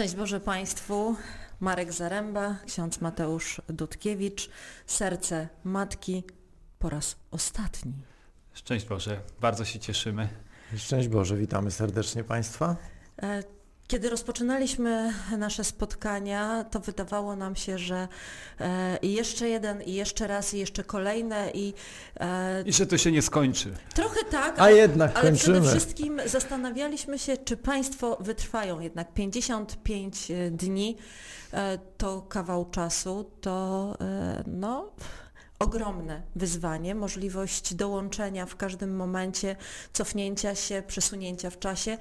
Szczęść Boże Państwu. Marek Zaręba, ksiądz Mateusz Dudkiewicz, Serce Matki po raz ostatni. Szczęść Boże, bardzo się cieszymy. Szczęść Boże, witamy serdecznie Państwa. E, kiedy rozpoczynaliśmy nasze spotkania, to wydawało nam się, że e, jeszcze jeden, i jeszcze raz, i jeszcze kolejne, i, e, I że to się nie skończy. Trochę tak, a ale, jednak ale kończymy. przede wszystkim zastanawialiśmy się, czy Państwo wytrwają jednak 55 e, dni, e, to kawał czasu, to e, no ogromne wyzwanie, możliwość dołączenia w każdym momencie, cofnięcia się, przesunięcia w czasie.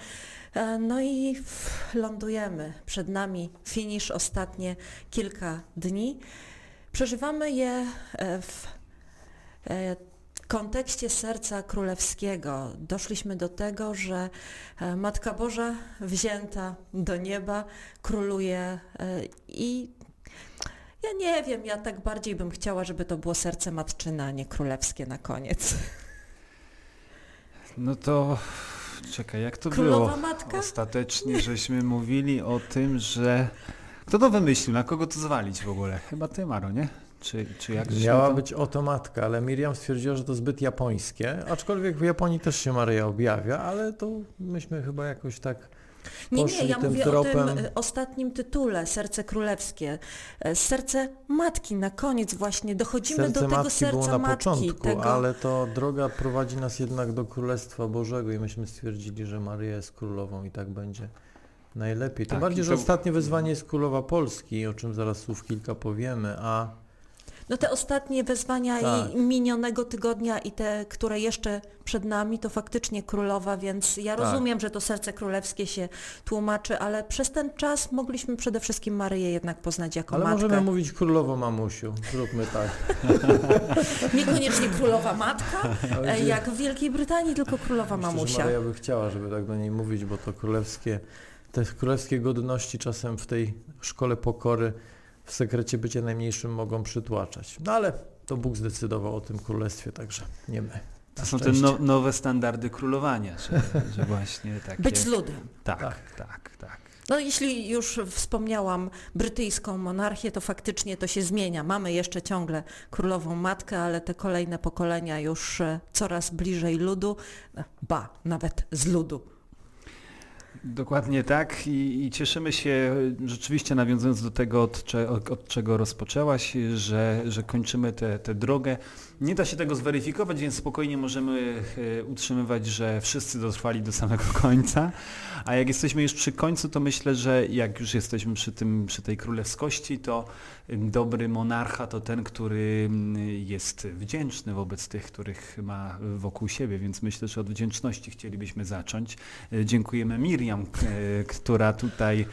E, no i lądujemy. Przed nami finisz, ostatnie kilka dni. Przeżywamy je e, w e, kontekście serca królewskiego. Doszliśmy do tego, że Matka Boża wzięta do nieba króluje i ja nie wiem, ja tak bardziej bym chciała, żeby to było serce matczyne, a nie królewskie na koniec. No to czekaj, jak to Królowa było? Matka? Ostatecznie żeśmy mówili o tym, że... Kto to wymyślił? Na kogo to zwalić w ogóle? Chyba ty, Maro, nie? Czy, czy jak Miała to... być oto matka, ale Miriam stwierdziła, że to zbyt japońskie, aczkolwiek w Japonii też się Maryja objawia, ale to myśmy chyba jakoś tak nie, nie, ja mówię tropem. o tym e, ostatnim tytule, Serce Królewskie. E, serce Matki na koniec właśnie, dochodzimy serce do tego matki serca było na Matki. początku, tego... ale to droga prowadzi nas jednak do Królestwa Bożego i myśmy stwierdzili, że Maryja jest królową i tak będzie najlepiej. Tym tak, bardziej, że to... ostatnie wyzwanie jest królowa Polski, o czym zaraz słów kilka powiemy, a no te ostatnie wezwania tak. i minionego tygodnia i te, które jeszcze przed nami, to faktycznie królowa, więc ja tak. rozumiem, że to serce królewskie się tłumaczy, ale przez ten czas mogliśmy przede wszystkim Maryję jednak poznać jako ale matkę. Ale możemy mówić królowo mamusiu, zróbmy tak. Niekoniecznie królowa matka, e, jak w Wielkiej Brytanii, tylko królowa Myślę, mamusia. Maryja by chciała, żeby tak do niej mówić, bo to królewskie, te królewskie godności czasem w tej szkole pokory w sekrecie bycia najmniejszym mogą przytłaczać. No ale to Bóg zdecydował o tym królestwie, także nie my. To są te no, nowe standardy królowania, że, że właśnie takie... Być z ludem. Tak, tak, tak, tak. No jeśli już wspomniałam brytyjską monarchię, to faktycznie to się zmienia. Mamy jeszcze ciągle królową matkę, ale te kolejne pokolenia już e, coraz bliżej ludu, ba, nawet z ludu. Dokładnie tak I, i, cieszymy się rzeczywiście nawiązując do tego, od, od, od czego rozpoczęłaś, że, że kończymy tę drogę. Nie da się tego zweryfikować, więc spokojnie możemy e, utrzymywać, że wszyscy dotrwali do samego końca. A jak jesteśmy już przy końcu, to myślę, że jak już jesteśmy przy, tym, przy tej królewskości, to dobry monarcha to ten, który jest wdzięczny wobec tych, których ma wokół siebie, więc myślę, że od wdzięczności chcielibyśmy zacząć. E, dziękujemy Miriam, e, która tutaj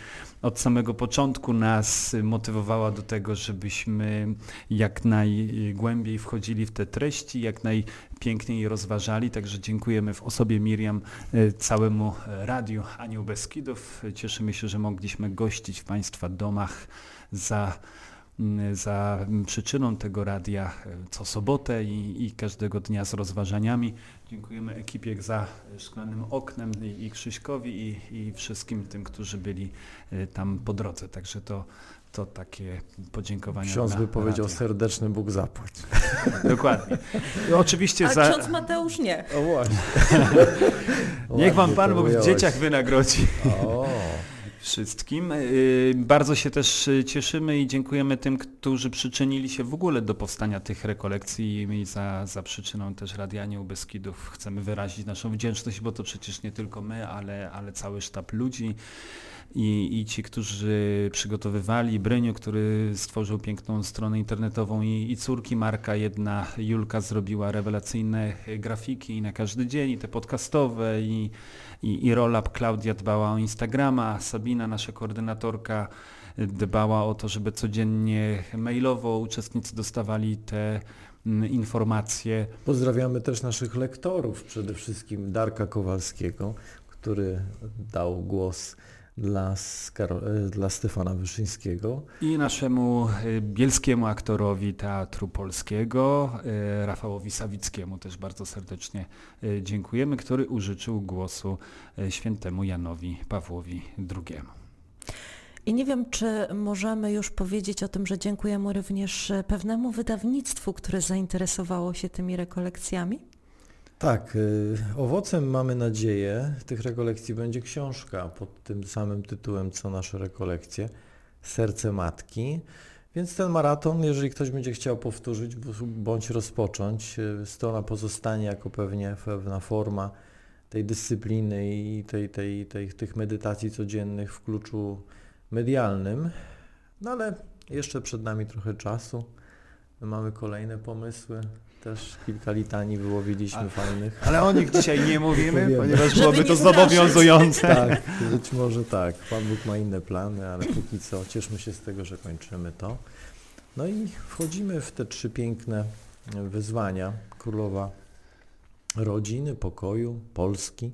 od samego początku nas motywowała do tego, żebyśmy jak najgłębiej wchodzili w te treści, jak najpiękniej rozważali. Także dziękujemy w osobie Miriam e, całemu Radiu Anioł Beskidów. Cieszymy się, że mogliśmy gościć w Państwa domach za za przyczyną tego radia e, co sobotę i, i, każdego dnia z rozważaniami. Dziękujemy ekipie za szklanym oknem i, i Krzyśkowi i, i, wszystkim tym, którzy byli e, tam po drodze. Także to, to takie podziękowania. Ksiądz by powiedział radio. serdeczny Bóg zapłać. Dokładnie. I oczywiście A za... ksiądz Mateusz nie. O właśnie. Niech wam Pan Bóg w dzieciach wynagrodzi. O wszystkim. Y, bardzo się też y, cieszymy i dziękujemy tym, którzy przyczynili się w ogóle do powstania tych rekolekcji i za, za przyczyną też Radia Anioł Beskidów chcemy wyrazić naszą wdzięczność, bo to przecież nie tylko my, ale, ale cały sztab ludzi i, i ci, którzy przygotowywali, Bryniu, który stworzył piękną stronę internetową i, i córki Marka, jedna Julka zrobiła rewelacyjne grafiki na każdy dzień, i te podcastowe i, i, i Rollup Klaudia dbała o Instagrama, Sabina, nasza koordynatorka, dbała o to, żeby codziennie mailowo uczestnicy dostawali te mm, informacje. Pozdrawiamy też naszych lektorów, przede wszystkim Darka Kowalskiego, który dał głos dla, e, dla Stefana Wyszyńskiego. I naszemu e, bielskiemu aktorowi Teatru Polskiego, e, Rafałowi Sawickiemu też bardzo serdecznie dziękujemy, który użyczył głosu świętemu Janowi Pawłowi II. I nie wiem, czy możemy już powiedzieć o tym, że dziękujemy również pewnemu wydawnictwu, które zainteresowało się tymi rekolekcjami? Tak, y, owocem mamy nadzieję tych rekolekcji będzie książka pod tym samym tytułem co nasze rekolekcje Serce Matki. Więc ten maraton, jeżeli ktoś będzie chciał powtórzyć bądź rozpocząć, y, strona pozostanie jako pewnie pewna forma tej dyscypliny i tej, tej, tej, tych medytacji codziennych w kluczu medialnym. No ale jeszcze przed nami trochę czasu. Mamy kolejne pomysły. Też kilka litanii wyłowiliśmy A, fajnych. Ale o nich dzisiaj nie mówimy, ponieważ byłoby to zobowiązujące. Tak, być może tak. Pan Bóg ma inne plany, ale póki co cieszmy się z tego, że kończymy to. No i wchodzimy w te trzy piękne wyzwania. Królowa rodziny, pokoju, Polski.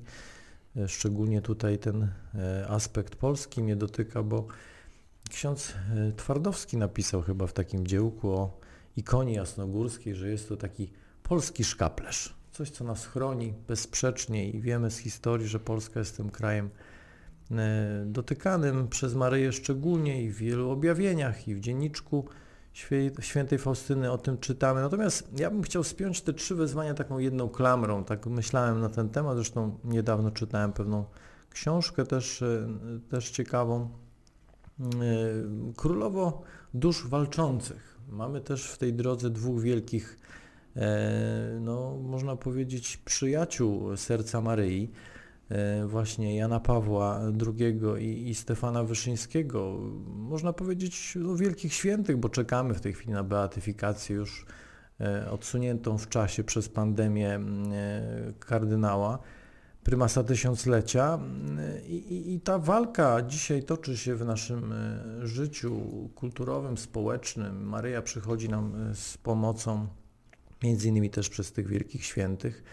Szczególnie tutaj ten e, aspekt polski mnie dotyka, bo ksiądz e, Twardowski napisał chyba w takim dziełku o ikonie jasnogórskiej, że jest to taki polski szkaplerz. Coś, co nas chroni bezsprzecznie i wiemy z historii, że Polska jest tym krajem e, dotykanym przez Maryję szczególnie i w wielu objawieniach i w dzienniczku świętej Faustyny o tym czytamy. Natomiast ja bym chciał spiąć te trzy wezwania taką jedną klamrą. Tak myślałem na ten temat, zresztą niedawno czytałem pewną książkę też, e, też ciekawą. E, Królowo dusz walczących. Mamy też w tej drodze dwóch wielkich, e, no można powiedzieć, przyjaciół serca Maryi. E, właśnie Jana Pawła II i, i Stefana Wyszyńskiego, można powiedzieć no, wielkich świętych, bo czekamy w tej chwili na beatyfikację już e, odsuniętą w czasie przez pandemię e, kardynała, prymasa tysiąclecia I, i, i ta walka dzisiaj toczy się w naszym życiu kulturowym, społecznym. Maryja przychodzi nam z pomocą, między innymi też przez tych wielkich świętych.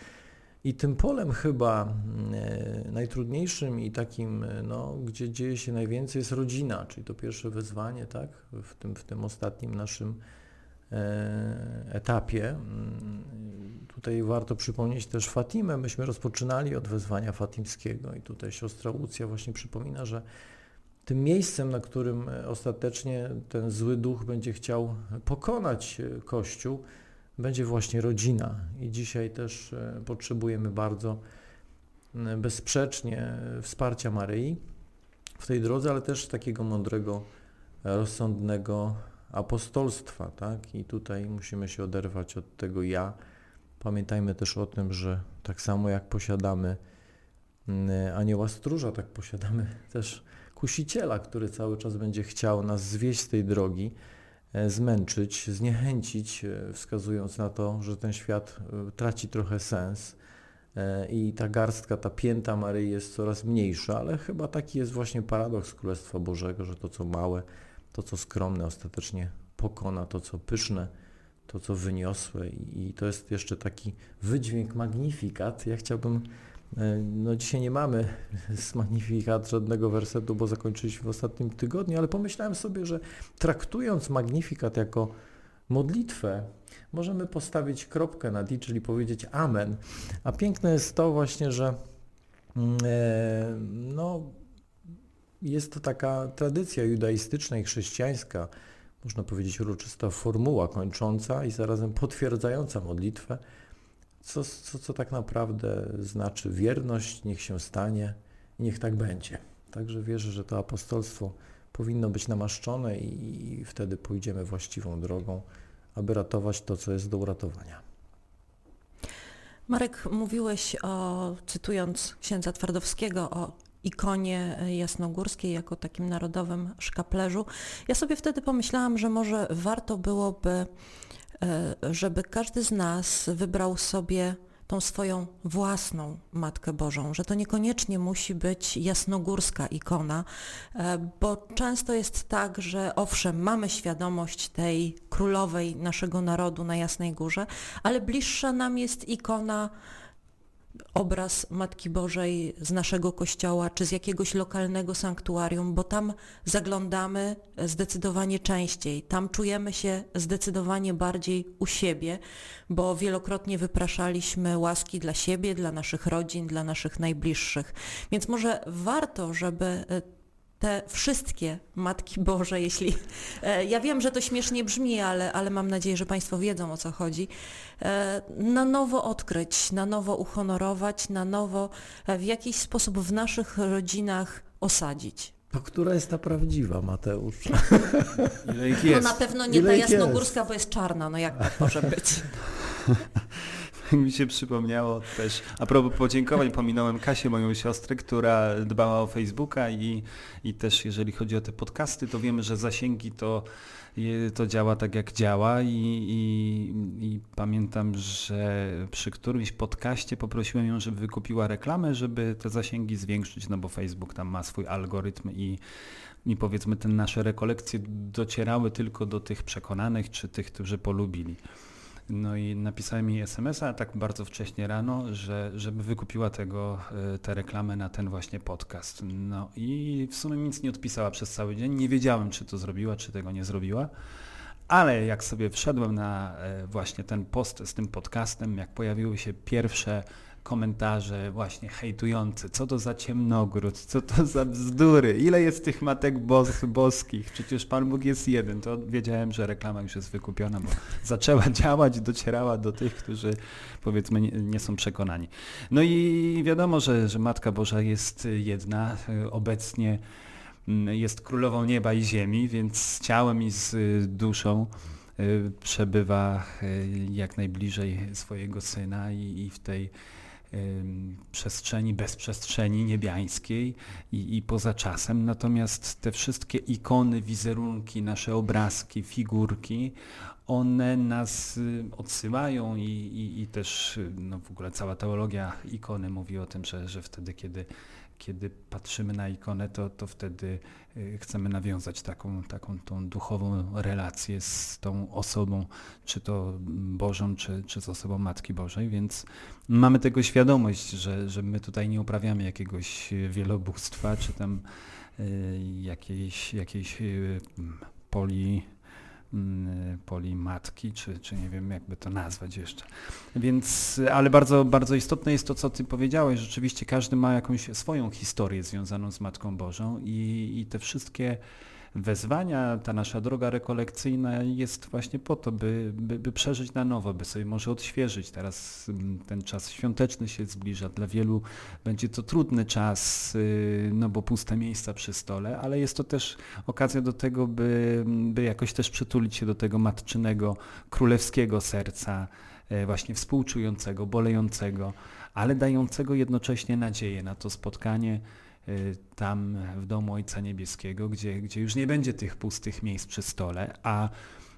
I tym polem chyba e, najtrudniejszym i takim, e, no, gdzie dzieje się najwięcej jest rodzina, czyli to pierwsze wyzwanie, tak, w tym, w tym ostatnim naszym e, etapie. Mm, tutaj warto przypomnieć też Fatimę. Myśmy rozpoczynali od wezwania fatimskiego i tutaj siostra Łucja właśnie przypomina, że tym miejscem, na którym ostatecznie ten zły duch będzie chciał pokonać Kościół, będzie właśnie rodzina. I dzisiaj też e, potrzebujemy bardzo bezsprzecznie wsparcia Maryi w tej drodze, ale też takiego mądrego, rozsądnego apostolstwa, tak? I tutaj musimy się oderwać od tego ja. Pamiętajmy też o tym, że tak samo jak posiadamy anioła stróża, tak posiadamy też kusiciela, który cały czas będzie chciał nas zwieść z tej drogi, E, zmęczyć, zniechęcić, e, wskazując na to, że ten świat e, traci trochę sens i ta garstka, ta pięta Maryi jest coraz mniejsza, ale chyba taki jest właśnie paradoks Królestwa Bożego, że to co małe, to co skromne ostatecznie pokona to co pyszne, to co wyniosłe i to jest jeszcze taki wydźwięk magnifikat. Ja chciałbym E, no dzisiaj nie mamy z Magnifikat żadnego wersetu, bo zakończyliśmy w ostatnim tygodniu, ale pomyślałem sobie, że traktując Magnifikat jako modlitwę, możemy postawić kropkę nad i, czyli powiedzieć Amen. A piękne jest to właśnie, że mm, e, no, jest to taka tradycja judaistyczna i chrześcijańska, można powiedzieć uroczysta formuła kończąca i zarazem potwierdzająca modlitwę, co, co, co tak naprawdę znaczy wierność, niech się stanie niech tak będzie. Także wierzę, że to apostolstwo powinno być namaszczone i, i wtedy pójdziemy właściwą drogą, aby ratować to, co jest do uratowania. Marek, mówiłeś o, cytując księdza Twardowskiego, o ikonie jasnogórskiej jako takim narodowym szkaplerzu. Ja sobie wtedy pomyślałam, że może warto byłoby E, żeby każdy z nas wybrał sobie tą swoją własną Matkę Bożą, że to niekoniecznie musi być jasnogórska ikona, e, bo często jest tak, że owszem, mamy świadomość tej królowej naszego narodu na Jasnej Górze, ale bliższa nam jest ikona obraz Matki Bożej z naszego kościoła czy z jakiegoś lokalnego sanktuarium, bo tam zaglądamy zdecydowanie częściej, tam czujemy się zdecydowanie bardziej u siebie, bo wielokrotnie wypraszaliśmy łaski dla siebie, dla naszych rodzin, dla naszych najbliższych. Więc może warto, żeby e, te wszystkie Matki Boże, jeśli... E, ja wiem, że to śmiesznie brzmi, ale, ale mam nadzieję, że Państwo wiedzą o co chodzi. E, na nowo odkryć, na nowo uhonorować, na nowo e, w jakiś sposób w naszych rodzinach osadzić. To która jest ta prawdziwa, Mateusz? Ile ich No jest? na pewno nie Ile ta jasnogórska, bo jest czarna, no jak tak może być? mi się przypomniało też, a propos podziękowań, pominąłem Kasię, moją siostrę, która dbała o Facebooka i, i też jeżeli chodzi o te podcasty, to wiemy, że zasięgi to, to działa tak jak działa i, i, i pamiętam, że przy którymś podcaście poprosiłem ją, żeby wykupiła reklamę, żeby te zasięgi zwiększyć, no bo Facebook tam ma swój algorytm i i powiedzmy te nasze rekolekcje docierały tylko do tych przekonanych, czy tych, którzy polubili. No i napisałem jej SMS-a tak bardzo wcześnie rano, że, żeby wykupiła tego, e, tę reklamę na ten właśnie podcast. No i w sumie nic nie odpisała przez cały dzień. Nie wiedziałem, czy to zrobiła, czy tego nie zrobiła. Ale jak sobie wszedłem na e, właśnie ten post z tym podcastem, jak pojawiły się pierwsze komentarze właśnie hejtujące, co to za ciemnogród, co to za bzdury, ile jest tych matek bos boskich, przecież Pan Bóg jest jeden, to wiedziałem, że reklama już jest wykupiona, bo zaczęła działać, docierała do tych, którzy powiedzmy nie, są przekonani. No i wiadomo, że, że Matka Boża jest jedna, e, obecnie mm, jest królową nieba i ziemi, więc z ciałem i z duszą y, przebywa y, jak najbliżej swojego syna i w tej przestrzeni, bezprzestrzeni niebiańskiej i, i poza czasem. Natomiast te wszystkie ikony, wizerunki, nasze obrazki, figurki, one nas y, odsyłają i, i, i też y, no w ogóle cała teologia ikony mówi o tym, że, że wtedy, kiedy, kiedy patrzymy na ikonę, to, to wtedy y, chcemy nawiązać taką, taką tą duchową relację z tą osobą, czy to Bożą, czy, czy z osobą Matki Bożej, więc mamy tego świadomość, że, że my tutaj nie uprawiamy jakiegoś wielobóstwa, czy tam y, jakiejś, jakiejś y, poli mm, polimatki, czy, czy nie wiem jakby to nazwać jeszcze. Więc, ale bardzo, bardzo istotne jest to, co Ty powiedziałeś. Rzeczywiście każdy ma jakąś swoją historię związaną z Matką Bożą i, i te wszystkie wezwania, ta nasza droga rekolekcyjna jest właśnie po to, by, by, by przeżyć na nowo, by sobie może odświeżyć. Teraz mm, ten czas świąteczny się zbliża. Dla wielu będzie to trudny czas, y, no bo puste miejsca przy stole, ale jest to też okazja do tego, by, by jakoś też przytulić się do tego matczynego, królewskiego serca, e, właśnie współczującego, bolejącego, ale dającego jednocześnie nadzieję na to spotkanie tam w domu Ojca Niebieskiego, gdzie, gdzie już nie będzie tych pustych miejsc przy stole, a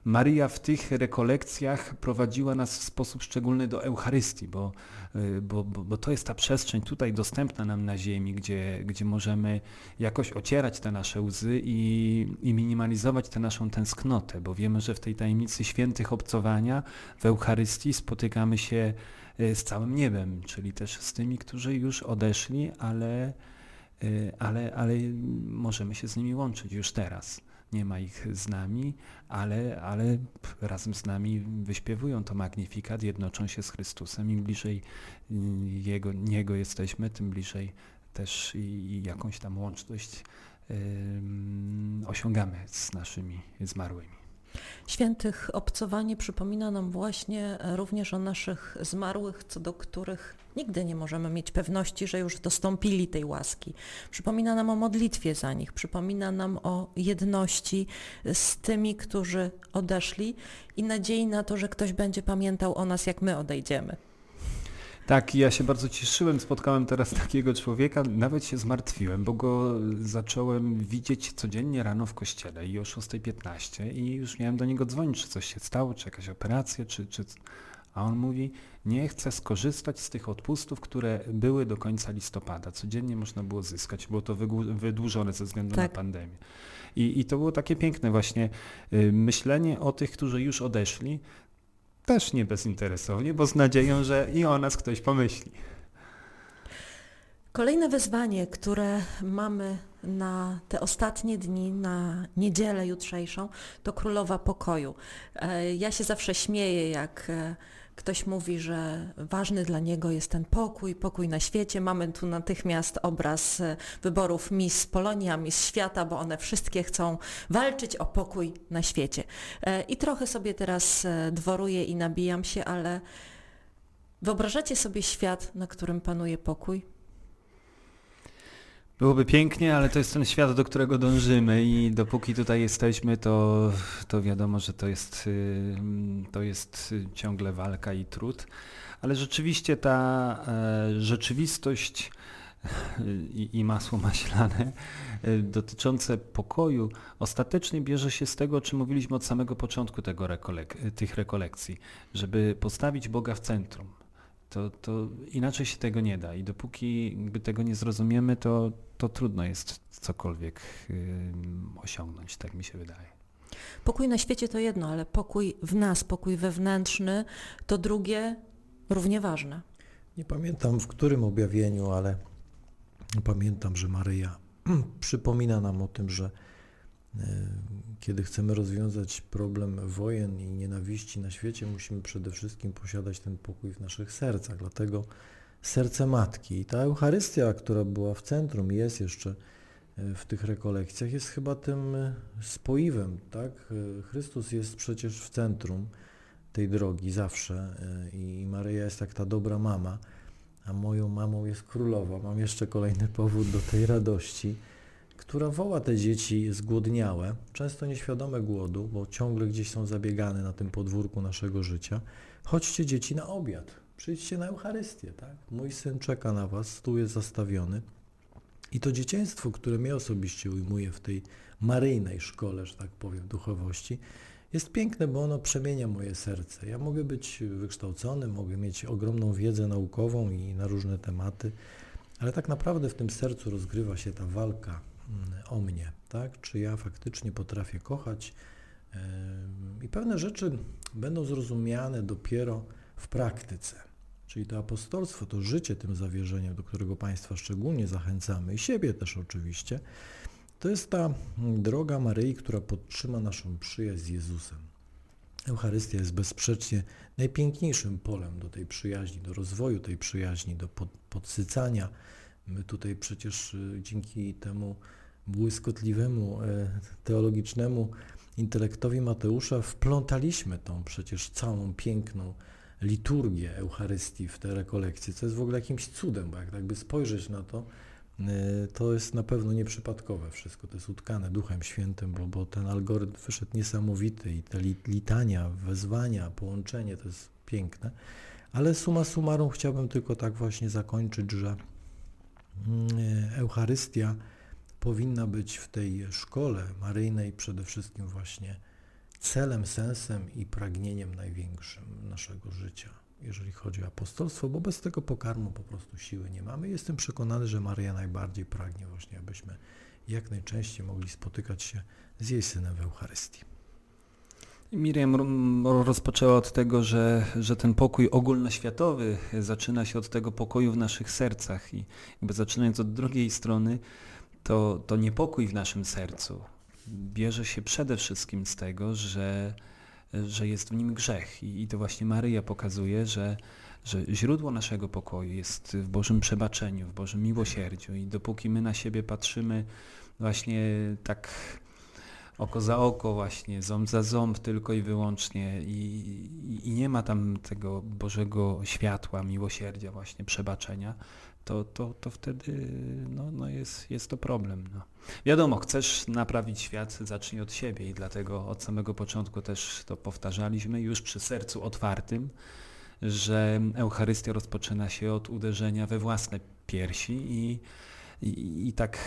Maria w tych rekolekcjach prowadziła nas w sposób szczególny do Eucharystii, bo, y, bo, bo, bo to jest ta przestrzeń tutaj dostępna nam na ziemi, gdzie, gdzie możemy jakoś ocierać te nasze łzy i, i minimalizować tę naszą tęsknotę, bo wiemy, że w tej tajemnicy świętych obcowania w Eucharystii spotykamy się y, z całym niebem, czyli też z tymi, którzy już odeszli, ale, y, ale, ale możemy się z nimi łączyć już teraz. Nie ma ich z nami, ale, ale razem z nami wyśpiewują to magnifikat, jednoczą się z Chrystusem. Im bliżej y, Jego, Niego jesteśmy, tym bliżej też i, jakąś tam łączność osiągamy z naszymi zmarłymi. Świętych obcowanie przypomina nam właśnie e, również o naszych zmarłych, co do których nigdy nie możemy mieć pewności, że już dostąpili tej łaski. Przypomina nam o modlitwie za nich, przypomina nam o jedności z tymi, którzy odeszli i nadziei na to, że ktoś będzie pamiętał o nas, jak my odejdziemy. Tak, ja się bardzo cieszyłem, spotkałem teraz takiego człowieka, nawet się zmartwiłem, bo go zacząłem widzieć codziennie rano w kościele i o 6.15 i już miałem do niego dzwonić, czy coś się stało, czy jakaś operacja, czy, czy... A on mówi, nie chcę skorzystać z tych odpustów, które były do końca listopada. Codziennie można było zyskać, było to wydłużone ze względu Tak. na pandemię. I, I to było takie piękne właśnie y, myślenie o tych, którzy już odeszli, też nie bezinteresownie, bo z nadzieją, że i o nas ktoś pomyśli. Kolejne wezwanie, które mamy na te ostatnie dni, na niedzielę jutrzejszą, to Królowa Pokoju. E, Ja się zawsze śmieję, jak e, ktoś mówi, że ważny dla niego jest ten pokój, pokój na świecie. Mamy tu natychmiast obraz e, wyborów Miss Polonia, Miss Świata, bo one wszystkie chcą walczyć o pokój na świecie. E, I trochę sobie teraz e, dworuję i nabijam się, ale wyobrażacie sobie świat, na którym panuje pokój? Byłoby pięknie, ale to jest ten świat, do którego dążymy i dopóki tutaj jesteśmy, to, to wiadomo, że to jest, y, to jest ciągle walka i trud. Ale rzeczywiście ta e, rzeczywistość i, i masło maślane e, dotyczące pokoju ostatecznie bierze się z tego, o czym mówiliśmy od samego początku tego rekolek tych rekolekcji, żeby postawić Boga w centrum to, to inaczej się tego nie da i dopóki jakby tego nie zrozumiemy, to, to trudno jest cokolwiek yy, osiągnąć, tak mi się wydaje. Pokój na świecie to jedno, ale pokój w nas, pokój wewnętrzny to drugie równie ważne. Nie pamiętam w którym objawieniu, ale pamiętam, że Maryja przypomina nam o tym, że kiedy chcemy rozwiązać problem wojen i nienawiści na świecie, musimy przede wszystkim posiadać ten pokój w naszych sercach. Dlatego serce matki i ta Eucharystia, która była w centrum, jest jeszcze e, w tych rekolekcjach, jest chyba tym e, spoiwem. Tak? Chrystus jest przecież w centrum tej drogi zawsze i Maryja jest jak ta dobra mama, a moją mamą jest królowa. Mam jeszcze kolejny powód do tej radości która woła te dzieci zgłodniałe, często nieświadome głodu, bo ciągle gdzieś są zabiegane na tym podwórku naszego życia. Chodźcie dzieci na obiad, przyjdźcie na Eucharystię, tak? Mój syn czeka na was, stół jest zastawiony. I to dzieciństwo, które mnie osobiście ujmuje w tej maryjnej szkole, że tak powiem, duchowości, jest piękne, bo ono przemienia moje serce. Ja mogę być wykształcony, mogę mieć ogromną wiedzę naukową i na różne tematy, ale tak naprawdę w tym sercu rozgrywa się ta walka o mnie, tak? Czy ja faktycznie potrafię kochać i pewne rzeczy będą zrozumiane dopiero w praktyce. Czyli to apostolstwo, to życie tym zawierzeniem, do którego Państwa szczególnie zachęcamy i siebie też oczywiście, to jest ta droga Maryi, która podtrzyma naszą przyjaźń z Jezusem. Eucharystia jest bezsprzecznie najpiękniejszym polem do tej przyjaźni, do rozwoju tej przyjaźni, do podsycania. My tutaj przecież y, dzięki temu błyskotliwemu, e, teologicznemu intelektowi Mateusza wplątaliśmy tą przecież całą piękną liturgię Eucharystii w te rekolekcje, co jest w ogóle jakimś cudem, bo jak tak by spojrzeć na to, e, to jest na pewno nieprzypadkowe wszystko, to jest utkane Duchem Świętym, bo, bo ten algorytm wyszedł niesamowity i te litania, wezwania, połączenie to jest piękne. Ale suma summarum chciałbym tylko tak właśnie zakończyć, że mm, e, Eucharystia powinna być w tej szkole maryjnej przede wszystkim właśnie celem, sensem i pragnieniem największym naszego życia, jeżeli chodzi o apostolstwo, bo bez tego pokarmu po prostu siły nie mamy. Jestem przekonany, że Maryja najbardziej pragnie właśnie, abyśmy jak najczęściej mogli spotykać się z jej synem w Eucharystii. Miriam rozpoczęła od tego, że, że ten pokój ogólnoświatowy zaczyna się od tego pokoju w naszych sercach i jakby zaczynając od drugiej strony, to, to niepokój w naszym sercu bierze się przede wszystkim z tego, że, że jest w nim grzech. I, i to właśnie Maryja pokazuje, że, że źródło naszego pokoju jest w Bożym przebaczeniu, w Bożym miłosierdziu. I dopóki my na siebie patrzymy właśnie tak oko za oko właśnie, ząb za ząb tylko i wyłącznie i, i, nie ma tam tego Bożego światła, miłosierdzia, właśnie przebaczenia, to, to, to wtedy no, no jest, jest to problem. No. Wiadomo, chcesz naprawić świat, zacznij od siebie i dlatego od samego początku też to powtarzaliśmy już przy sercu otwartym, że Eucharystia rozpoczyna się od uderzenia we własne piersi i, i, i tak,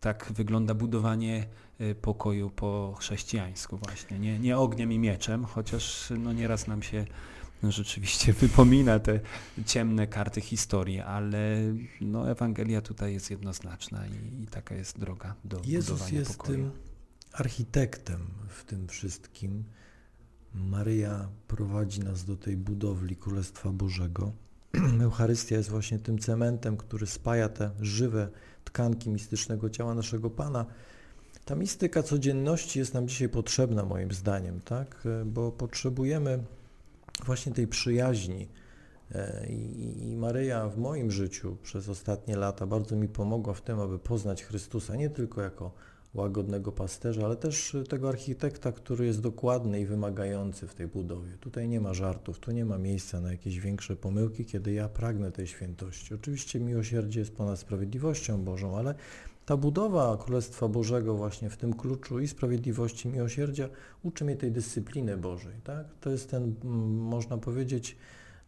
tak wygląda budowanie y, pokoju po chrześcijańsku właśnie. Nie, nie ogniem i mieczem, chociaż no nieraz nam się no, rzeczywiście wypomina te ciemne karty historii, ale no, Ewangelia tutaj jest jednoznaczna i, i taka jest droga do Jezus budowania jest pokoju. tym architektem w tym wszystkim. Maryja prowadzi nas do tej budowli Królestwa Bożego. Eucharystia jest właśnie tym cementem, który spaja te żywe tkanki mistycznego ciała naszego Pana. Ta mistyka codzienności jest nam dzisiaj potrzebna moim zdaniem, tak? bo potrzebujemy właśnie tej przyjaźni. E, I, I Maryja w moim życiu przez ostatnie lata bardzo mi pomogła w tym, aby poznać Chrystusa nie tylko jako łagodnego pasterza, ale też tego architekta, który jest dokładny i wymagający w tej budowie. Tutaj nie ma żartów, tu nie ma miejsca na jakieś większe pomyłki, kiedy ja pragnę tej świętości. Oczywiście miłosierdzie jest ponad sprawiedliwością Bożą, ale ta budowa Królestwa Bożego właśnie w tym kluczu i sprawiedliwości, miłosierdzia uczy mnie tej dyscypliny Bożej. Tak? To jest ten, mm, można powiedzieć,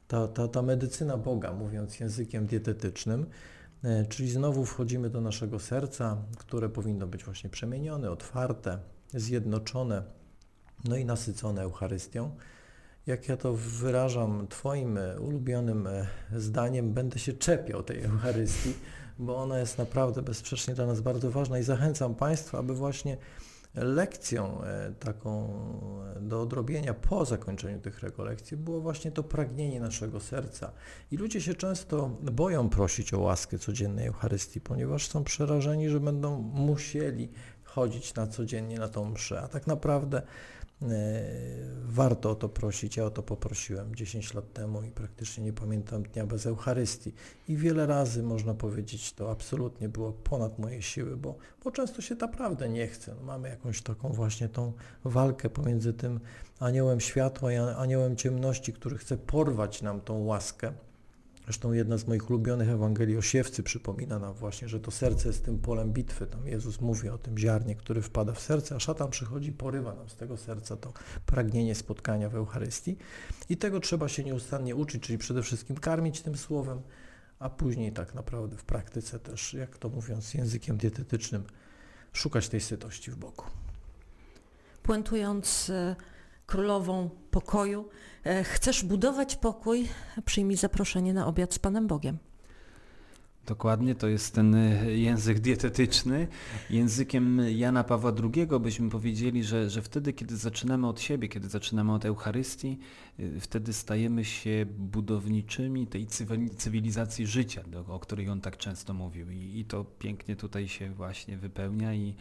ta, ta, ta medycyna Boga, mówiąc językiem dietetycznym, e, czyli znowu wchodzimy do naszego serca, które powinno być właśnie przemienione, otwarte, zjednoczone, no i nasycone Eucharystią. Jak ja to wyrażam Twoim ulubionym e, zdaniem, będę się czepiał tej Eucharystii, bo ona jest naprawdę bezsprzecznie dla nas bardzo ważna i zachęcam Państwa, aby właśnie lekcją e, taką e, do odrobienia po zakończeniu tych rekolekcji było właśnie to pragnienie naszego serca. I ludzie się często boją prosić o łaskę codziennej Eucharystii, ponieważ są przerażeni, że będą musieli chodzić na codziennie na tą mszę, a tak naprawdę warto o to prosić. Ja o to poprosiłem 10 lat temu i praktycznie nie pamiętam dnia bez Eucharystii. I wiele razy można powiedzieć, to absolutnie było ponad moje siły, bo, bo często się naprawdę nie chce. No, mamy jakąś taką właśnie tą walkę pomiędzy tym aniołem światła i aniołem ciemności, który chce porwać nam tą łaskę. Zresztą jedna z moich ulubionych Ewangelii o siewcy przypomina nam właśnie, że to serce jest tym polem bitwy. Tam Jezus mówi o tym ziarnie, który wpada w serce, a szatan przychodzi, porywa nam z tego serca to pragnienie spotkania w Eucharystii. I tego trzeba się nieustannie uczyć, czyli przede wszystkim karmić tym słowem, a później tak naprawdę w praktyce też, jak to mówiąc językiem dietetycznym, szukać tej sytości w boku. Puentując e, królową pokoju. E, chcesz budować pokój? Przyjmij zaproszenie na obiad z Panem Bogiem. Dokładnie, to jest ten e, język dietetyczny. Językiem Jana Pawła II byśmy powiedzieli, że, że wtedy, kiedy zaczynamy od siebie, kiedy zaczynamy od Eucharystii, e, wtedy stajemy się budowniczymi tej cywilizacji życia, o której on tak często mówił. I, i to pięknie tutaj się właśnie wypełnia i,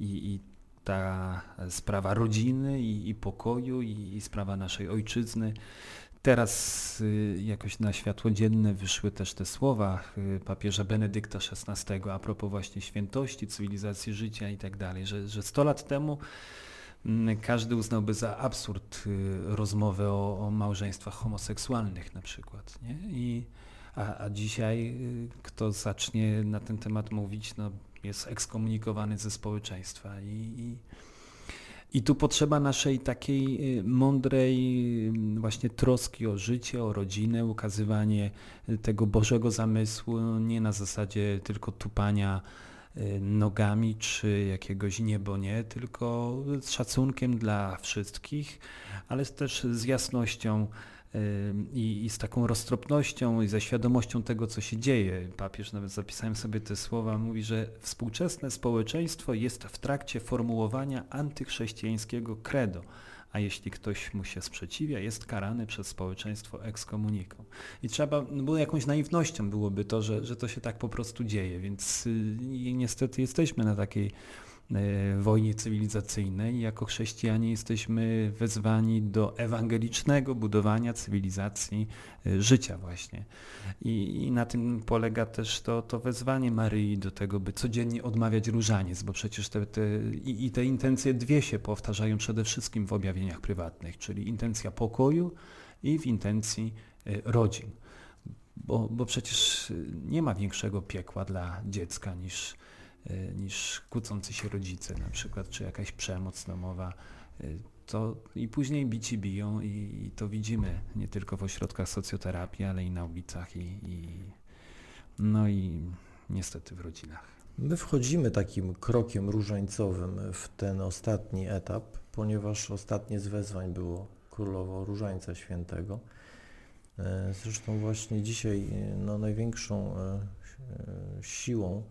i, i ta sprawa rodziny i, i pokoju i, i, sprawa naszej ojczyzny. Teraz y, jakoś na światło dzienne wyszły też te słowa y, papieża Benedykta XVI a propos właśnie świętości, cywilizacji życia i tak dalej, że, że 100 lat temu mm, każdy uznałby za absurd y, rozmowę o, o małżeństwach homoseksualnych na przykład. Nie? I, a, a dzisiaj kto zacznie na ten temat mówić, no jest ekskomunikowany ze społeczeństwa. I, i, i tu potrzeba naszej takiej y, mądrej y, właśnie troski o życie, o rodzinę, ukazywanie tego Bożego zamysłu, nie na zasadzie tylko tupania y, nogami czy jakiegoś niebo nie, tylko z szacunkiem dla wszystkich, ale też z jasnością i, i, z taką roztropnością i ze świadomością tego, co się dzieje. Papież, nawet zapisałem sobie te słowa, mówi, że współczesne społeczeństwo jest w trakcie formułowania antychrześcijańskiego credo, a jeśli ktoś mu się sprzeciwia, jest karany przez społeczeństwo ekskomuniką. I trzeba, no bo jakąś naiwnością byłoby to, że, że to się tak po prostu dzieje, więc y, niestety jesteśmy na takiej wojnie cywilizacyjnej. Jako chrześcijanie jesteśmy wezwani do ewangelicznego budowania cywilizacji e, życia właśnie. I, i na tym polega też to, to wezwanie Maryi do tego, by codziennie odmawiać różaniec, bo przecież te, te, i, i te intencje dwie się powtarzają przede wszystkim w objawieniach prywatnych, czyli intencja pokoju i w intencji e, rodzin. Bo, bo przecież nie ma większego piekła dla dziecka niż E, niż kłócący się rodzice na przykład, czy jakaś przemoc domowa. E, to i później bici biją i, i to widzimy nie tylko w ośrodkach socjoterapii, ale i na ulicach i, i no i niestety w rodzinach. My wchodzimy takim krokiem różańcowym w ten ostatni etap, ponieważ ostatnie z wezwań było królowo Różańca Świętego. E, zresztą właśnie dzisiaj no, największą siłą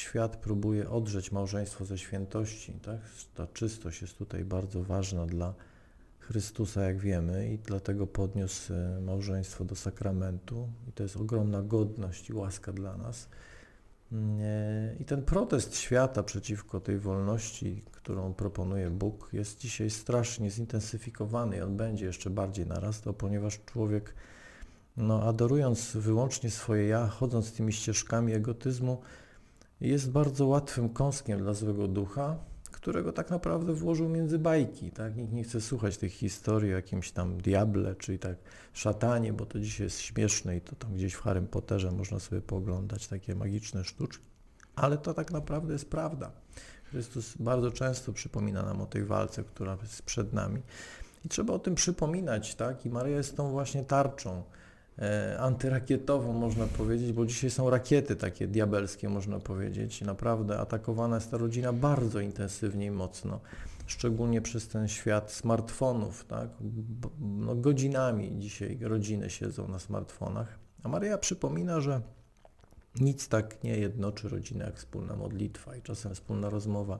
świat próbuje odrzeć małżeństwo ze świętości. Tak? Ta czystość jest tutaj bardzo ważna dla Chrystusa, jak wiemy, i dlatego podniósł e, małżeństwo do sakramentu. I to jest ogromna godność i łaska dla nas. I ten protest świata przeciwko tej wolności, którą proponuje Bóg, jest dzisiaj strasznie zintensyfikowany i on będzie jeszcze bardziej narastał, ponieważ człowiek, no, adorując wyłącznie swoje ja, chodząc tymi ścieżkami egotyzmu, jest bardzo łatwym kąskiem dla złego ducha, którego tak naprawdę włożył między bajki. Tak? Nikt nie chce słuchać tych historii o jakimś tam diable, czyli tak szatanie, bo to dzisiaj jest śmieszne i to tam gdzieś w Harrym Potterze można sobie pooglądać takie magiczne sztuczki. Ale to tak naprawdę jest prawda. Chrystus bardzo często przypomina nam o tej walce, która jest przed nami. I trzeba o tym przypominać, tak? I Maria jest tą właśnie tarczą antyrakietową, można powiedzieć, bo dzisiaj są rakiety takie diabelskie, można powiedzieć. Naprawdę atakowana jest ta rodzina bardzo intensywnie i mocno, szczególnie przez ten świat smartfonów, tak? No, godzinami dzisiaj rodziny siedzą na smartfonach. A Maria przypomina, że nic tak nie jednoczy rodzinę jak wspólna modlitwa i czasem wspólna rozmowa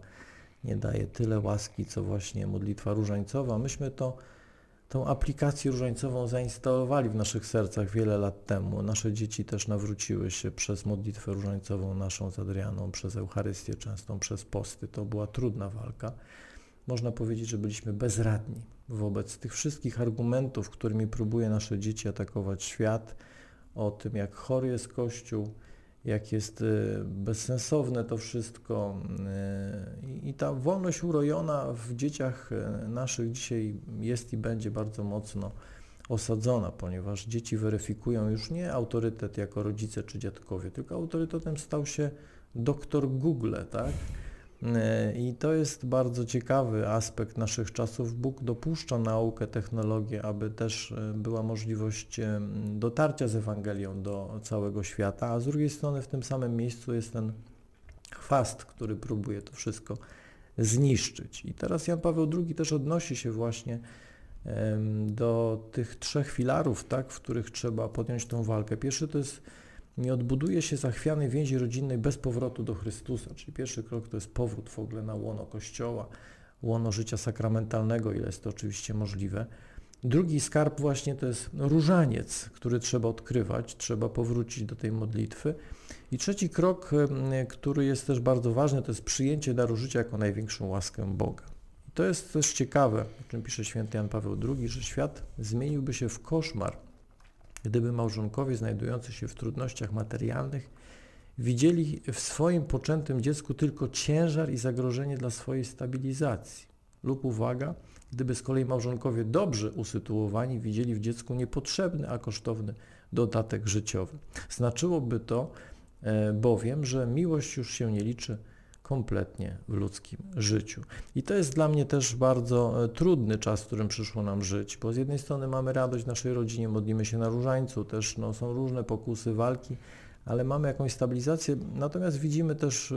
nie daje tyle łaski, co właśnie modlitwa różańcowa. Myśmy to, tą aplikację różańcową zainstalowali w naszych sercach wiele lat temu. Nasze dzieci też nawróciły się przez modlitwę różańcową naszą z Adrianą, przez Eucharystię częstą, przez posty. To była trudna walka. Można powiedzieć, że byliśmy bezradni wobec tych wszystkich argumentów, którymi próbuje nasze dzieci atakować świat, o tym, jak chory jest Kościół, jak jest y, bezsensowne to wszystko y, i ta wolność urojona w dzieciach y, naszych dzisiaj jest i będzie bardzo mocno osadzona, ponieważ dzieci weryfikują już nie autorytet jako rodzice czy dziadkowie, tylko autorytetem stał się doktor Google, tak? E, I to jest bardzo ciekawy aspekt naszych czasów. Bóg dopuszcza naukę, technologię, aby też e, była możliwość e, dotarcia z Ewangelią do całego świata, a z drugiej strony w tym samym miejscu jest ten chwast, który próbuje to wszystko zniszczyć. I teraz Jan Paweł II też odnosi się właśnie do tych trzech filarów, tak, w których trzeba podjąć tą walkę. Pierwszy to jest nie odbuduje się zachwianej więzi rodzinnej bez powrotu do Chrystusa. Czyli pierwszy krok to jest powrót w ogóle na łono Kościoła, łono życia sakramentalnego, ile jest to oczywiście możliwe. Drugi skarb właśnie to jest różaniec, który trzeba odkrywać, trzeba powrócić do tej modlitwy. I trzeci krok, który jest też bardzo ważny, to jest przyjęcie daru życia jako największą łaskę Boga. I to jest też ciekawe, o czym pisze święty Jan Paweł II, że świat zmieniłby się w koszmar, gdyby małżonkowie znajdujący się w trudnościach materialnych widzieli w swoim poczętym dziecku tylko ciężar i zagrożenie dla swojej stabilizacji. Lub uwaga, gdyby z kolei małżonkowie dobrze usytuowani widzieli w dziecku niepotrzebny, a kosztowny dodatek życiowy. Znaczyłoby to e, bowiem, że miłość już się nie liczy kompletnie w ludzkim życiu. I to jest dla mnie też bardzo e, trudny czas, w którym przyszło nam żyć, bo z jednej strony mamy radość w naszej rodzinie, modlimy się na różańcu, też no, są różne pokusy, walki, ale mamy jakąś stabilizację, natomiast widzimy też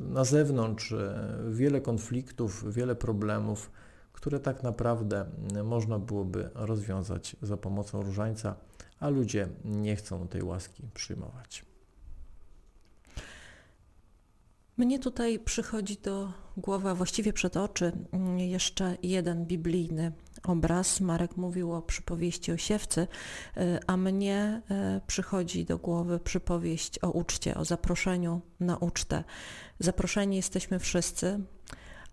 na zewnątrz e, wiele konfliktów, wiele problemów, które tak naprawdę można byłoby rozwiązać za pomocą różańca, a ludzie nie chcą tej łaski przyjmować. Mnie tutaj przychodzi do głowy, a właściwie przed oczy, mm, jeszcze jeden biblijny obraz. Marek mówił o przypowieści o siewcy, y, a mnie y, przychodzi do głowy przypowieść o uczcie, o zaproszeniu na ucztę. Zaproszeni jesteśmy wszyscy,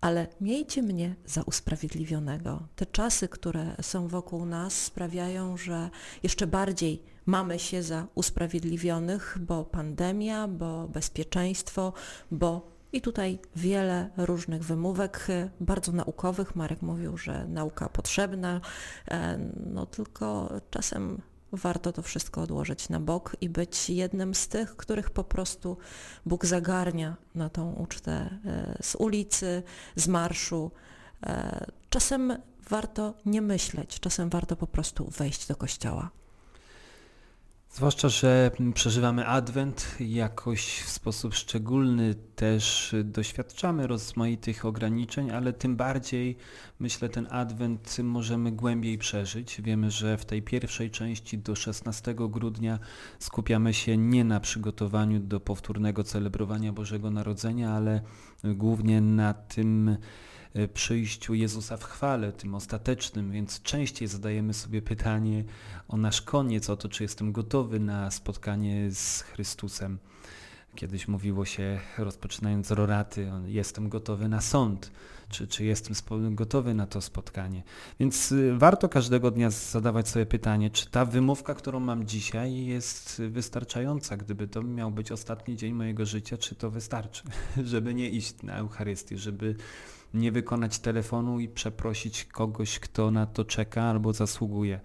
ale miejcie mnie za usprawiedliwionego. Te czasy, które są wokół nas sprawiają, że jeszcze bardziej mamy się za usprawiedliwionych, bo pandemia, bo bezpieczeństwo, bo i tutaj wiele różnych wymówek, bardzo naukowych. Marek mówił, że nauka potrzebna, e, no tylko czasem warto to wszystko odłożyć na bok i być jednym z tych, których po prostu Bóg zagarnia na tą ucztę e, z ulicy, z marszu. E, czasem warto nie myśleć, czasem warto po prostu wejść do kościoła. Zwłaszcza, że przeżywamy Adwent jakoś w sposób szczególny też doświadczamy rozmaitych ograniczeń, ale tym bardziej myślę ten Adwent możemy głębiej przeżyć. Wiemy, że w tej pierwszej części do 16 grudnia skupiamy się nie na przygotowaniu do powtórnego celebrowania Bożego Narodzenia, ale głównie na tym przyjściu Jezusa w chwale, tym ostatecznym, więc częściej zadajemy sobie pytanie o nasz koniec, o to, czy jestem gotowy na spotkanie z Chrystusem. Kiedyś mówiło się, rozpoczynając roraty, jestem gotowy na sąd, czy, czy jestem gotowy na to spotkanie. Więc y, warto każdego dnia zadawać sobie pytanie, czy ta wymówka, którą mam dzisiaj jest wystarczająca. Gdyby to miał być ostatni dzień mojego życia, czy to wystarczy, żeby nie iść na Eucharystię, żeby nie wykonać telefonu i przeprosić kogoś, kto na to czeka albo zasługuje.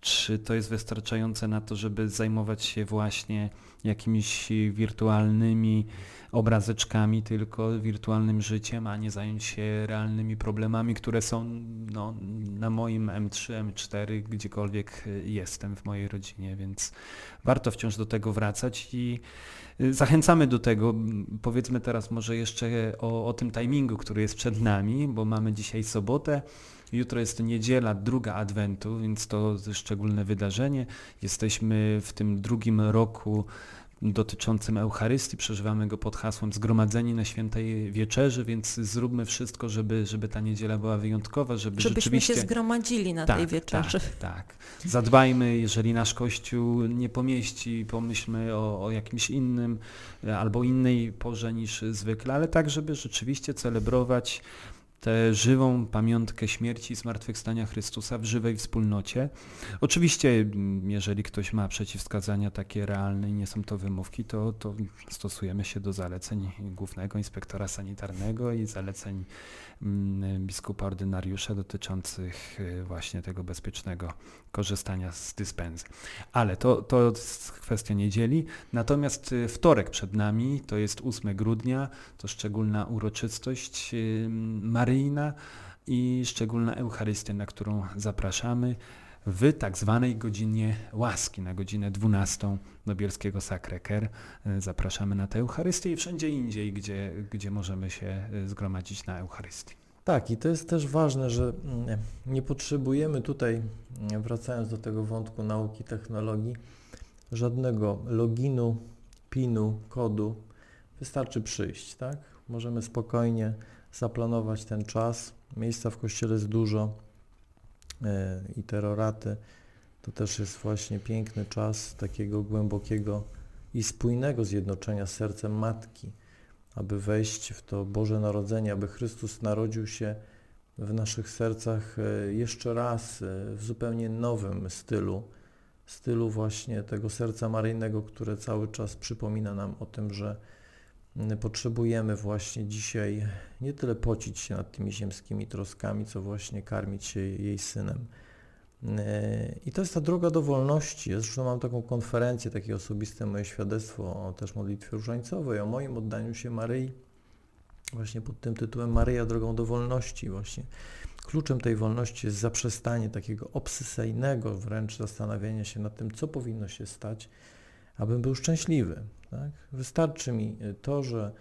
Czy to jest wystarczające na to, żeby zajmować się właśnie jakimiś wirtualnymi obrazeczkami, tylko wirtualnym życiem, a nie zająć się realnymi problemami, które są no, na moim M3, M4, gdziekolwiek jestem w mojej rodzinie, więc warto wciąż do tego wracać i zachęcamy do tego. Powiedzmy teraz może jeszcze o, o tym timingu, który jest przed nami, bo mamy dzisiaj sobotę. Jutro jest niedziela, druga Adwentu, więc to szczególne wydarzenie. Jesteśmy w tym drugim roku dotyczącym Eucharystii. Przeżywamy go pod hasłem Zgromadzeni na Świętej Wieczerzy, więc zróbmy wszystko, żeby, żeby ta niedziela była wyjątkowa, żeby Żebyśmy rzeczywiście... się zgromadzili na tak, tej wieczerzy. Tak, tak. Zadbajmy, jeżeli nasz Kościół nie pomieści, pomyślmy o, o jakimś innym albo innej porze niż zwykle, ale tak, żeby rzeczywiście celebrować tę żywą pamiątkę śmierci i zmartwychwstania Chrystusa w żywej wspólnocie. Oczywiście, jeżeli ktoś ma przeciwwskazania takie realne i nie są to wymówki, to, to stosujemy się do zaleceń głównego inspektora sanitarnego i zaleceń Mm, biskupa ordynariusza dotyczących y, właśnie tego bezpiecznego korzystania z dyspenzy. Ale to, to jest kwestia niedzieli. Natomiast y, wtorek przed nami, to jest 8 grudnia, to szczególna uroczystość y, maryjna i szczególna Eucharystia, na którą zapraszamy w tak zwanej godzinie łaski, na godzinę 12 do Bielskiego Sacré-Cœur. Zapraszamy na tę Eucharystię i wszędzie indziej, gdzie, gdzie możemy się zgromadzić na Eucharystii. Tak, i to jest też ważne, że mm, nie potrzebujemy tutaj, mm, wracając do tego wątku nauki technologii, żadnego loginu, pinu, kodu. Wystarczy przyjść, tak? Możemy spokojnie zaplanować ten czas. Miejsca w kościele jest dużo e, i terroraty to też jest właśnie piękny czas takiego głębokiego i spójnego zjednoczenia z sercem Matki aby wejść w to Boże Narodzenie, aby Chrystus narodził się w naszych sercach e, jeszcze raz e, w zupełnie nowym stylu, stylu właśnie tego serca maryjnego, które cały czas przypomina nam o tym, że potrzebujemy właśnie dzisiaj nie tyle pocić się nad tymi ziemskimi troskami, co właśnie karmić się jej synem. I to jest ta droga do wolności. Ja zresztą mam taką konferencję, takie osobiste moje świadectwo o też modlitwie różańcowej, o moim oddaniu się Maryi, właśnie pod tym tytułem Maryja drogą do wolności właśnie. Kluczem tej wolności jest zaprzestanie takiego obsesyjnego wręcz zastanawiania się nad tym, co powinno się stać, abym był szczęśliwy. Tak? Wystarczy mi to, że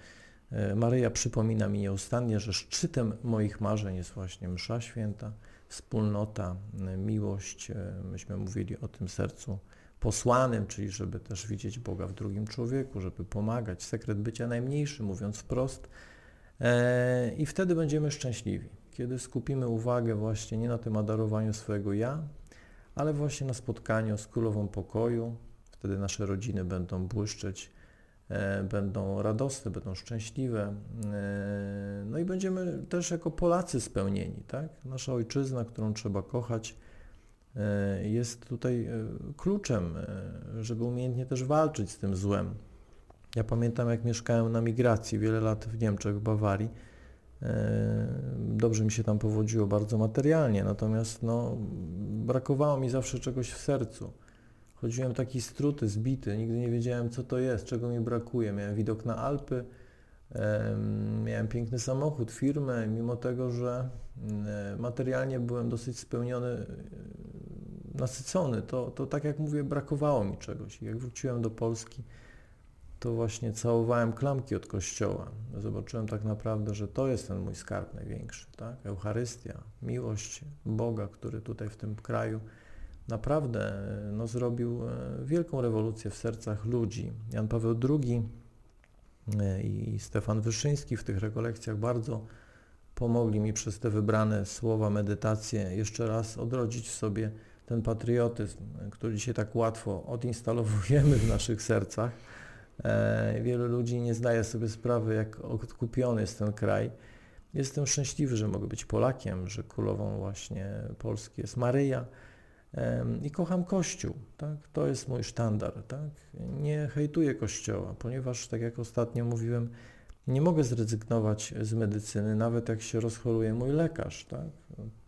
e, Maryja przypomina mi nieustannie, że szczytem moich marzeń jest właśnie msza święta, wspólnota, miłość. E, myśmy mówili o tym sercu posłanym, czyli żeby też widzieć Boga w drugim człowieku, żeby pomagać. Sekret bycia najmniejszy, mówiąc wprost. E, I wtedy będziemy szczęśliwi, kiedy skupimy uwagę właśnie nie na tym adarowaniu swojego ja, ale właśnie na spotkaniu z Królową Pokoju. Wtedy nasze rodziny będą błyszczeć E, będą radosne, będą szczęśliwe. E, no i będziemy też jako Polacy spełnieni. Tak? Nasza ojczyzna, którą trzeba kochać, e, jest tutaj kluczem, żeby umiejętnie też walczyć z tym złem. Ja pamiętam, jak mieszkałem na migracji wiele lat w Niemczech, w Bawarii. Dobrze mi się tam powodziło, bardzo materialnie, natomiast no, brakowało mi zawsze czegoś w sercu. Chodziłem taki struty, zbity, nigdy nie wiedziałem co to jest, czego mi brakuje. Miałem widok na Alpy, miałem piękny samochód, firmę, mimo tego, że materialnie byłem dosyć spełniony, nasycony, to, to tak jak mówię, brakowało mi czegoś. Jak wróciłem do Polski, to właśnie całowałem klamki od kościoła. Zobaczyłem tak naprawdę, że to jest ten mój skarb największy, tak? Eucharystia, miłość Boga, który tutaj w tym kraju naprawdę no, zrobił e, wielką rewolucję w sercach ludzi. Jan Paweł II e, i Stefan Wyszyński w tych rekolekcjach bardzo pomogli mi przez te wybrane słowa, medytacje jeszcze raz odrodzić w sobie ten patriotyzm, który dzisiaj tak łatwo odinstalowujemy w naszych sercach, E, wielu ludzi nie zdaje sobie sprawy, jak odkupiony jest ten kraj. Jestem szczęśliwy, że mogę być Polakiem, że królową właśnie Polski jest Maryja i kocham Kościół. Tak? To jest mój sztandar. Tak? Nie hejtuję Kościoła, ponieważ, tak jak ostatnio mówiłem, nie mogę zrezygnować z medycyny, nawet jak się rozchoruje mój lekarz. Tak?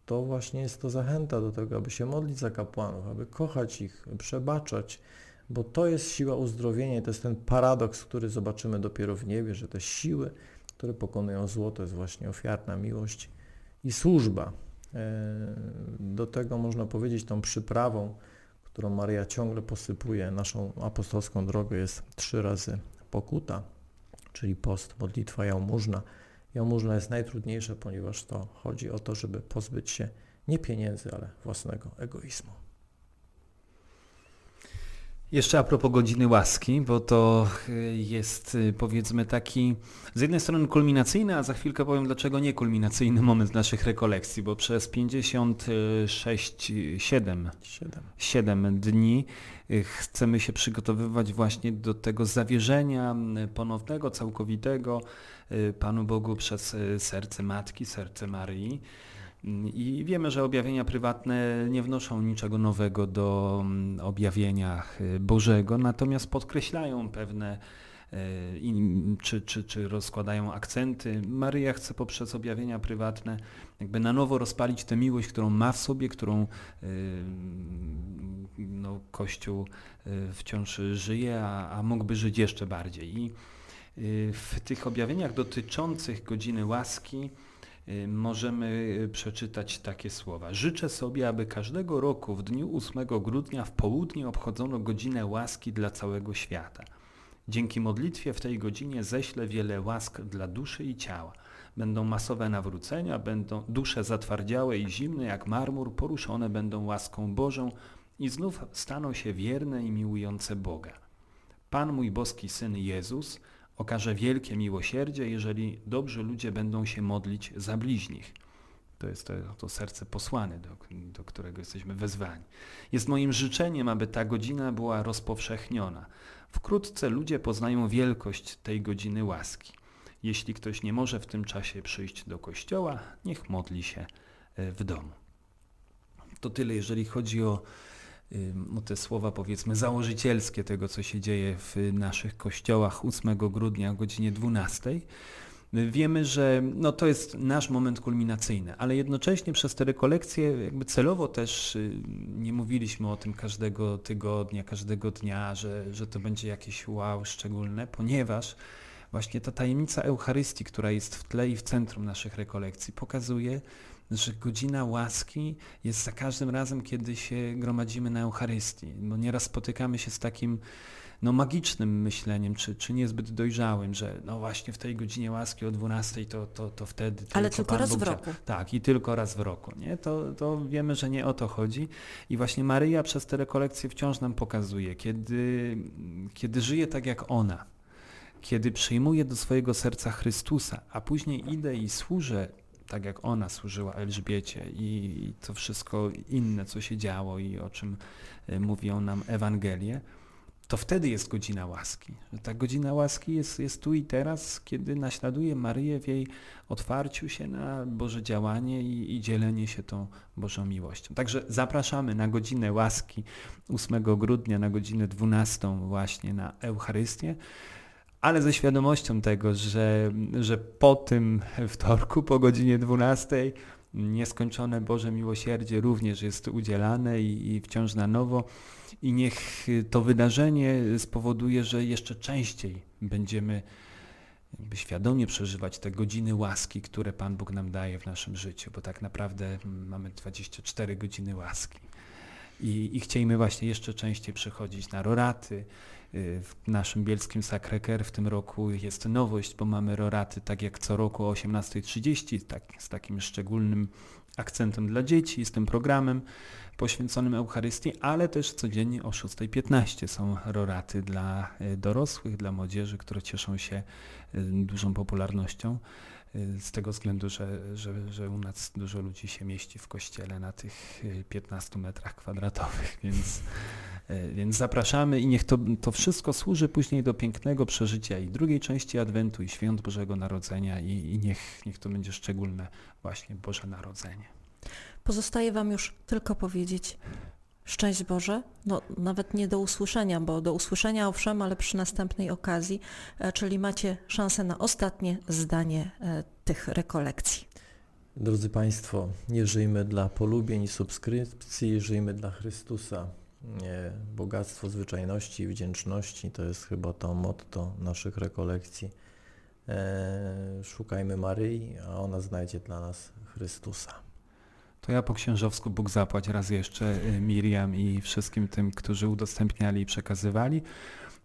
To właśnie jest to zachęta do tego, aby się modlić za kapłanów, aby kochać ich, przebaczać, bo to jest siła uzdrowienia i to jest ten paradoks, który zobaczymy dopiero w niebie, że te siły, które pokonują zło, to jest właśnie ofiarna miłość i służba. E, do tego można powiedzieć tą przyprawą, którą Maria ciągle posypuje naszą apostolską drogę jest trzy razy pokuta, czyli post, modlitwa, jałmużna. Jałmużna jest najtrudniejsza, ponieważ to chodzi o to, żeby pozbyć się nie pieniędzy, ale własnego egoizmu. Jeszcze a propos godziny łaski, bo to y, jest y, powiedzmy taki z jednej strony kulminacyjny, a za chwilkę powiem dlaczego nie kulminacyjny moment naszych rekolekcji, bo przez 56, 7, 7. 7 dni y, chcemy się przygotowywać właśnie do tego zawierzenia ponownego, całkowitego Panu Bogu przez serce Matki, serce Maryi. I wiemy, że objawienia prywatne nie wnoszą niczego nowego do mm, objawienia y, Bożego, natomiast podkreślają pewne y, czy, czy, czy rozkładają akcenty. Maryja chce poprzez objawienia prywatne jakby na nowo rozpalić tę miłość, którą ma w sobie, którą y, no, Kościół wciąż żyje, a, a mógłby żyć jeszcze bardziej. I w tych objawieniach dotyczących godziny łaski możemy y, przeczytać takie słowa. Życzę sobie, aby każdego roku w dniu 8 grudnia w południe obchodzono godzinę łaski dla całego świata. Dzięki modlitwie w tej godzinie ześlę wiele łask dla duszy i ciała. Będą masowe nawrócenia, będą dusze zatwardziałe i zimne jak marmur, poruszone będą łaską Bożą i znów staną się wierne i miłujące Boga. Pan mój boski Syn Jezus, okaże wielkie miłosierdzie, jeżeli dobrzy ludzie będą się modlić za bliźnich. To jest to, to serce posłane, do, do którego jesteśmy wezwani. Jest moim życzeniem, aby ta godzina była rozpowszechniona. Wkrótce ludzie poznają wielkość tej godziny łaski. Jeśli ktoś nie może w tym czasie przyjść do kościoła, niech modli się e, w domu. To tyle, jeżeli chodzi o no te słowa powiedzmy założycielskie tego, co się dzieje w naszych kościołach 8 grudnia o godzinie 12. Wiemy, że no, to jest nasz moment kulminacyjny, ale jednocześnie przez te rekolekcje jakby celowo też y, nie mówiliśmy o tym każdego tygodnia, każdego dnia, że, że to będzie jakieś wow szczególne, ponieważ właśnie ta tajemnica Eucharystii, która jest w tle i w centrum naszych rekolekcji, pokazuje, że godzina łaski jest za każdym razem, kiedy się gromadzimy na Eucharystii, bo nieraz spotykamy się z takim no, magicznym myśleniem, czy, czy niezbyt dojrzałym, że no właśnie w tej godzinie łaski o 12 to, to, to wtedy Ale tylko, tylko raz Bóg w roku. Tak, i tylko raz w roku. Nie? To, to wiemy, że nie o to chodzi. I właśnie Maryja przez te rekolekcje wciąż nam pokazuje, kiedy, kiedy żyje tak jak ona, kiedy przyjmuje do swojego serca Chrystusa, a później idę i służę tak jak ona służyła Elżbiecie i to wszystko inne, co się działo i o czym e, mówią nam Ewangelie, to wtedy jest godzina łaski. Ta godzina łaski jest, jest tu i teraz, kiedy naśladuje Maryję w jej otwarciu się na Boże działanie i, i dzielenie się tą Bożą miłością. Także zapraszamy na godzinę łaski 8 grudnia, na godzinę 12 właśnie na Eucharystię ale ze świadomością tego, że, że po tym wtorku, po godzinie 12 nieskończone Boże miłosierdzie również jest udzielane i, i, wciąż na nowo i niech to wydarzenie spowoduje, że jeszcze częściej będziemy świadomie przeżywać te godziny łaski, które Pan Bóg nam daje w naszym życiu, bo tak naprawdę mamy 24 godziny łaski. I, i właśnie jeszcze częściej przychodzić na roraty, w naszym bielskim Sacré-Cœur w tym roku jest nowość, bo mamy roraty tak jak co roku o 18.30 tak, z takim szczególnym akcentem dla dzieci, z tym programem poświęconym Eucharystii, ale też codziennie o 6.15 są roraty dla y, dorosłych, dla młodzieży, które cieszą się y, dużą popularnością. y, z tego względu, że, że, że u nas dużo ludzi się mieści w kościele na tych y, 15 metrach kwadratowych, więc, y, więc zapraszamy i niech to, to wszystko służy później do pięknego przeżycia i drugiej części Adwentu i Świąt Bożego Narodzenia i, i niech, niech to będzie szczególne właśnie Boże Narodzenie. Pozostaje Wam już tylko powiedzieć szczęść Boże, no nawet nie do usłyszenia, bo do usłyszenia owszem, ale przy następnej okazji, e, czyli macie szansę na ostatnie zdanie e, tych rekolekcji. Drodzy Państwo, nie żyjmy dla polubień i subskrypcji, żyjmy dla Chrystusa. Bogactwo zwyczajności i wdzięczności to jest chyba to motto naszych rekolekcji. E, szukajmy Maryi, a ona znajdzie dla nas Chrystusa. To ja po księżowsku Bóg zapłać raz jeszcze y, Miriam i wszystkim tym, którzy udostępniali i przekazywali.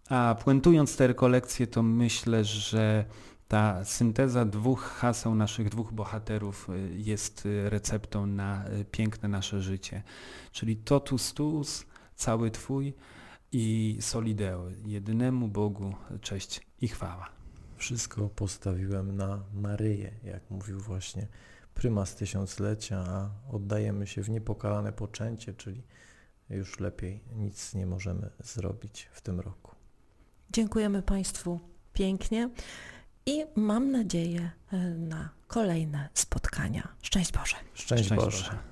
A puentując te rekolekcje, to myślę, że ta synteza dwóch haseł naszych dwóch bohaterów y, jest y, receptą na piękne nasze życie. Czyli totus tuus, cały Twój i solideo, jedynemu Bogu cześć i chwała. Wszystko postawiłem na Maryję, jak mówił właśnie prymas tysiąclecia, a oddajemy się w niepokalane poczęcie, czyli już lepiej nic nie możemy zrobić w tym roku. Dziękujemy Państwu pięknie i mam nadzieję e, na kolejne spotkania. Szczęść Boże. Szczęść, Szczęść Boże. Boże.